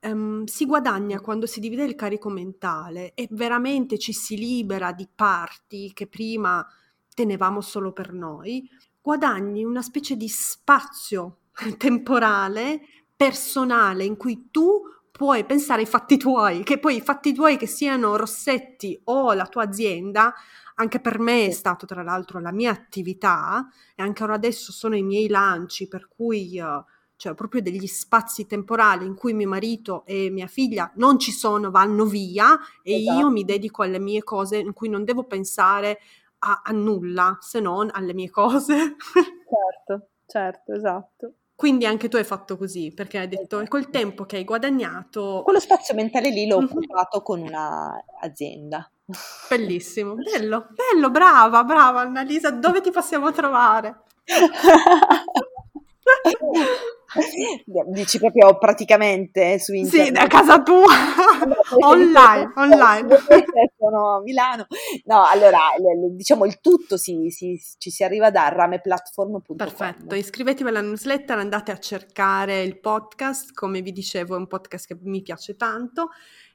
ehm, si guadagna quando si divide il carico mentale e veramente ci si libera di parti che prima tenevamo solo per noi, guadagni una specie di spazio [laughs] temporale, personale, in cui tu puoi pensare ai fatti tuoi, che poi i fatti tuoi che siano Rossetti o la tua azienda, anche per me è stato tra l'altro la mia attività e anche ora adesso sono i miei lanci, per cui uh, cioè proprio degli spazi temporali in cui mio marito e mia figlia non ci sono, vanno via e esatto. io mi dedico alle mie cose in cui non devo pensare a, a nulla se non alle mie cose. [laughs] certo, certo, esatto. Quindi anche tu hai fatto così, perché hai detto esatto. col tempo che hai guadagnato... Quello spazio mentale lì l'ho mm-hmm. occupato con un'azienda. Bellissimo, bello, bello, brava, brava Annalisa, dove ti possiamo trovare? [laughs] [laughs] Dici proprio praticamente su internet? Sì, a casa tua, [laughs] [laughs] online, online. Sono a Milano. No, allora, diciamo il tutto si, si, ci si arriva da rameplatform.com. Perfetto, iscrivetevi alla newsletter, andate a cercare il podcast, come vi dicevo è un podcast che mi piace tanto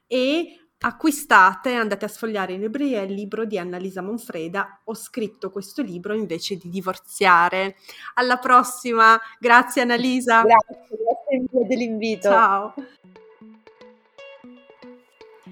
e acquistate, andate a sfogliare in libreria il libro di Annalisa Monfreda. Ho scritto questo libro invece di divorziare. Alla prossima, grazie Annalisa. Grazie, grazie dell'invito. Ciao.